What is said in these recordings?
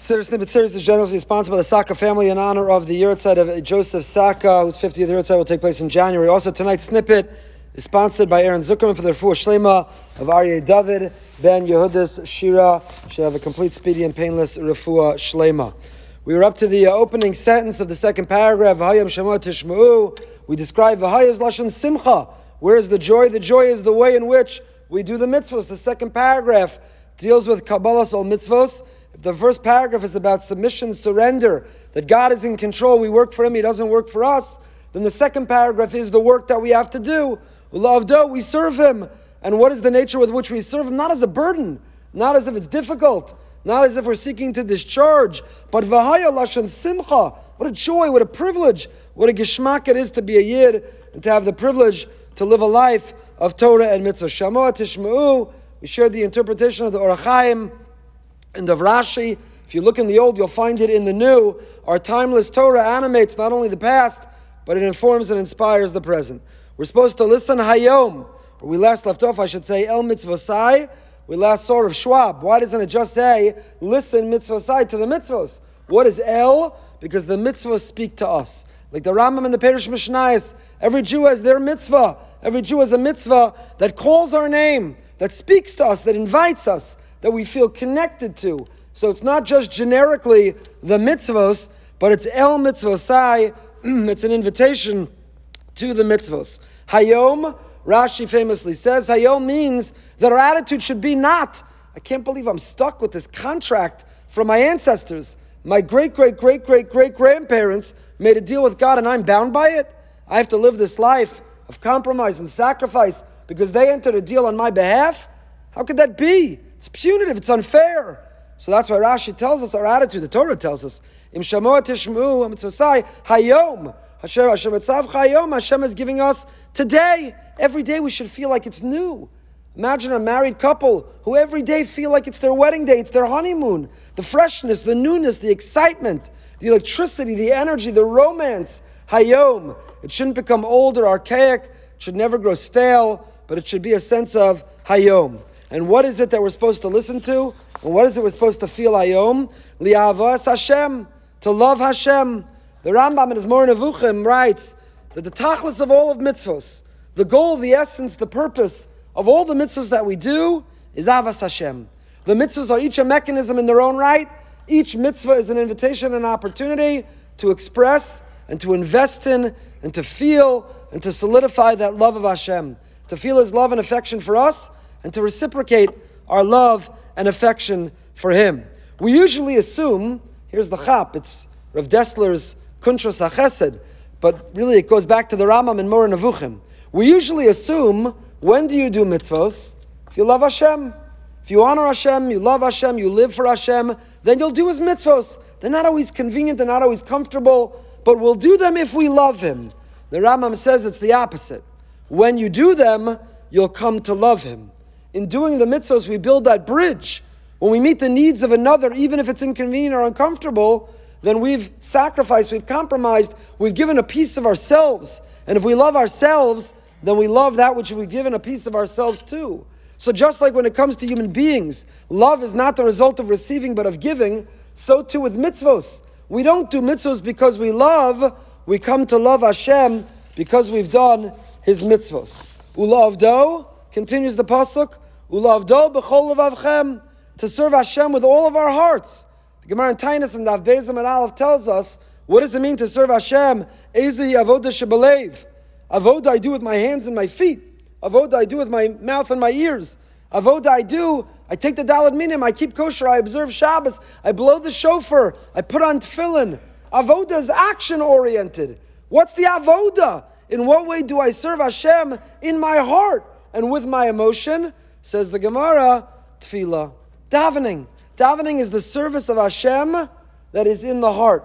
Siddur Snippet series is generously sponsored by the Saka family in honor of the Yahrzeit of Joseph Saka, whose 50th Yahrzeit will take place in January. Also, tonight's snippet is sponsored by Aaron Zuckerman for the Refuah Shlema of Aryeh David, Ben Yehudis Shira. Should have a complete, speedy, and painless Refuah Shlema. We were up to the uh, opening sentence of the second paragraph, V'hayam Shema Tishma'u. We describe V'hayaz Lashon Simcha. Where is the joy? The joy is the way in which we do the mitzvahs. The second paragraph deals with Kabbalas ol mitzvahs. The first paragraph is about submission, surrender, that God is in control, we work for Him, He doesn't work for us, then the second paragraph is the work that we have to do. Ulavdo, we serve Him. And what is the nature with which we serve Him? Not as a burden, not as if it's difficult, not as if we're seeking to discharge, but Vahaya Lashon Simcha. What a joy, what a privilege, what a geschmack it is to be a Yid and to have the privilege to live a life of Torah and Mitzvah. Shamoah Tishma'u. We shared the interpretation of the Ohr HaChaim and of Rashi. If you look in the old, you'll find it in the new. Our timeless Torah animates not only the past, but it informs and inspires the present. We're supposed to listen Hayom, or we last left off, I should say, El Mitzvosai. We last saw of Schwab. Why doesn't it just say, listen Mitzvosai to the mitzvos? What is El? Because the mitzvos speak to us. Like the Rambam and the Perish Mishnayos, every Jew has their mitzvah. Every Jew has a mitzvah that calls our name, that speaks to us, that invites us, that we feel connected to. So it's not just generically the mitzvos, but it's el mitzvosai. it's an invitation to the mitzvos. Hayom, Rashi famously says, Hayom means that our attitude should be not. I can't believe I'm stuck with this contract from my ancestors. My great, great, great, great, great grandparents made a deal with God and I'm bound by it. I have to live this life of compromise and sacrifice because they entered a deal on my behalf. How could that be? It's punitive, it's unfair. So that's why Rashi tells us our attitude, the Torah tells us. Im Shamoah Tishmu, Hayom. Hashem, Hashem Hayom, Hashem is giving us today. Every day we should feel like it's new. Imagine a married couple who every day feel like it's their wedding day, it's their honeymoon. The freshness, the newness, the excitement, the electricity, the energy, the romance. Hayom. It shouldn't become old or archaic, it should never grow stale, but it should be a sense of Hayom. And what is it that we're supposed to listen to? And what is it we're supposed to feel ayom? Li'avas Hashem, to love Hashem. The Rambam in his Moreh Nevuchim writes that the tachlis of all of mitzvos, the goal, the essence, the purpose of all the mitzvos that we do is avas Hashem. The mitzvahs are each a mechanism in their own right. Each mitzvah is an invitation and opportunity to express and to invest in and to feel and to solidify that love of Hashem. To feel His love and affection for us and to reciprocate our love and affection for Him. We usually assume, here's the chap, it's Rav Dessler's HaChesed, but really it goes back to the Rambam and Moreh Nevuchim. We usually assume, when do you do mitzvahs? If you love Hashem. If you honor Hashem, you love Hashem, you live for Hashem, then you'll do His mitzvahs. They're not always convenient, they're not always comfortable, but we'll do them if we love Him. The Rambam says it's the opposite. When you do them, you'll come to love Him. In doing the mitzvahs, we build that bridge. When we meet the needs of another, even if it's inconvenient or uncomfortable, then we've sacrificed, we've compromised, we've given a piece of ourselves. And if we love ourselves, then we love that which we've given a piece of ourselves too. So just like when it comes to human beings, love is not the result of receiving but of giving, so too with mitzvos. We don't do mitzvos because we love, we come to love Hashem because we've done His mitzvos. Ulavdo, Continues the pasuk, "Ulavdo b'chol levavchem," to serve Hashem with all of our hearts. The Gemara in Taanis and Daf Bezim and Aleph tells us what does it mean to serve Hashem? Ezi avoda shebelev. Avoda I do with my hands and my feet. Avoda I do with my mouth and my ears. Avoda I do. I take the daled minim. I keep kosher. I observe Shabbos. I blow the shofar. I put on tefillin. Avoda is action oriented. What's the avoda? In what way do I serve Hashem in my heart? And with my emotion, says the Gemara, tefillah, davening. Davening is the service of Hashem that is in the heart.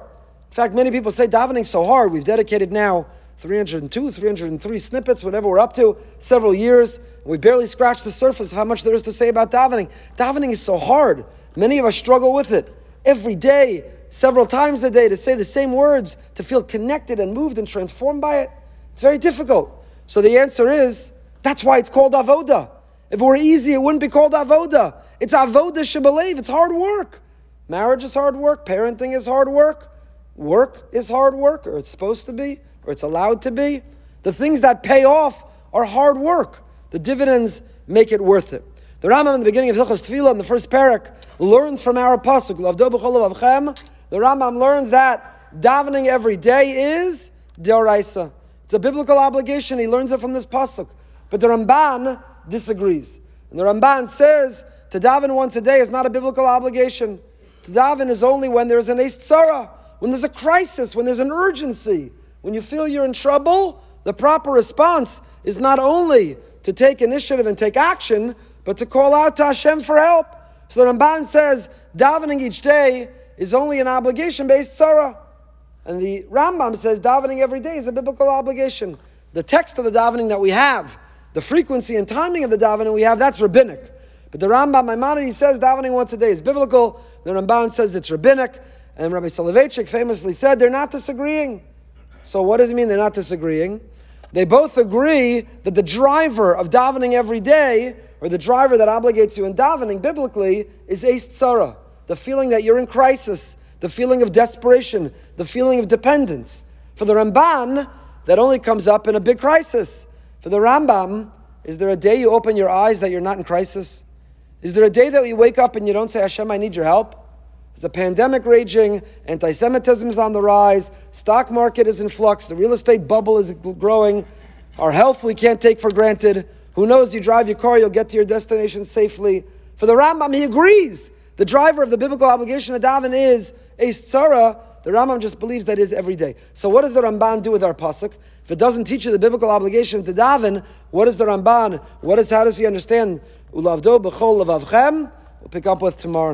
In fact, many people say davening is so hard. We've dedicated now 302, 303 snippets, whatever we're up to, several years. We barely scratched the surface of how much there is to say about davening. Davening is so hard. Many of us struggle with it. Every day, several times a day, to say the same words, to feel connected and moved and transformed by it. It's very difficult. So the answer is that's why it's called avoda. If it were easy, it wouldn't be called avoda. It's avoda shebelev. It's hard work. Marriage is hard work. Parenting is hard work. Work is hard work, or it's supposed to be, or it's allowed to be. The things that pay off are hard work. The dividends make it worth it. The Rambam in the beginning of Hilchos Tefillah in the first perek learns from our pasuk The Rambam learns that davening every day is deoraisa. It's a biblical obligation. He learns it from this pasuk. But the Ramban disagrees. And the Ramban says to daven once a day is not a biblical obligation. To daven is only when there's an tzara, when there's a crisis, when there's an urgency, when you feel you're in trouble. The proper response is not only to take initiative and take action, but to call out to Hashem for help. So the Ramban says davening each day is only an obligation based tzara. And the Rambam says davening every day is a biblical obligation. The text of the davening that we have, the frequency and timing of the davening we have, that's rabbinic. But the Rambam Maimonides says davening once a day is biblical. The Ramban says it's rabbinic. And Rabbi Soloveitchik famously said they're not disagreeing. So what does it mean they're not disagreeing? They both agree that the driver of davening every day, or the driver that obligates you in davening biblically, is eis tzara, the feeling that you're in crisis, the feeling of desperation, the feeling of dependence. For the Ramban, that only comes up in a big crisis. For the Rambam, is there a day you open your eyes that you're not in crisis? Is there a day that you wake up and you don't say, Hashem, I need your help? There's a pandemic raging, anti Semitism is on the rise, stock market is in flux, the real estate bubble is growing, our health we can't take for granted. Who knows, you drive your car, you'll get to your destination safely. For the Rambam, he agrees. The driver of the biblical obligation of daven is a tzara. The Rambam just believes that is every day. So what does the Ramban do with our pasuk? If it doesn't teach you the biblical obligation to daven, what is the Ramban? What is how does he understand? Ulavdo b'chol levavchem. We'll pick up with tomorrow night.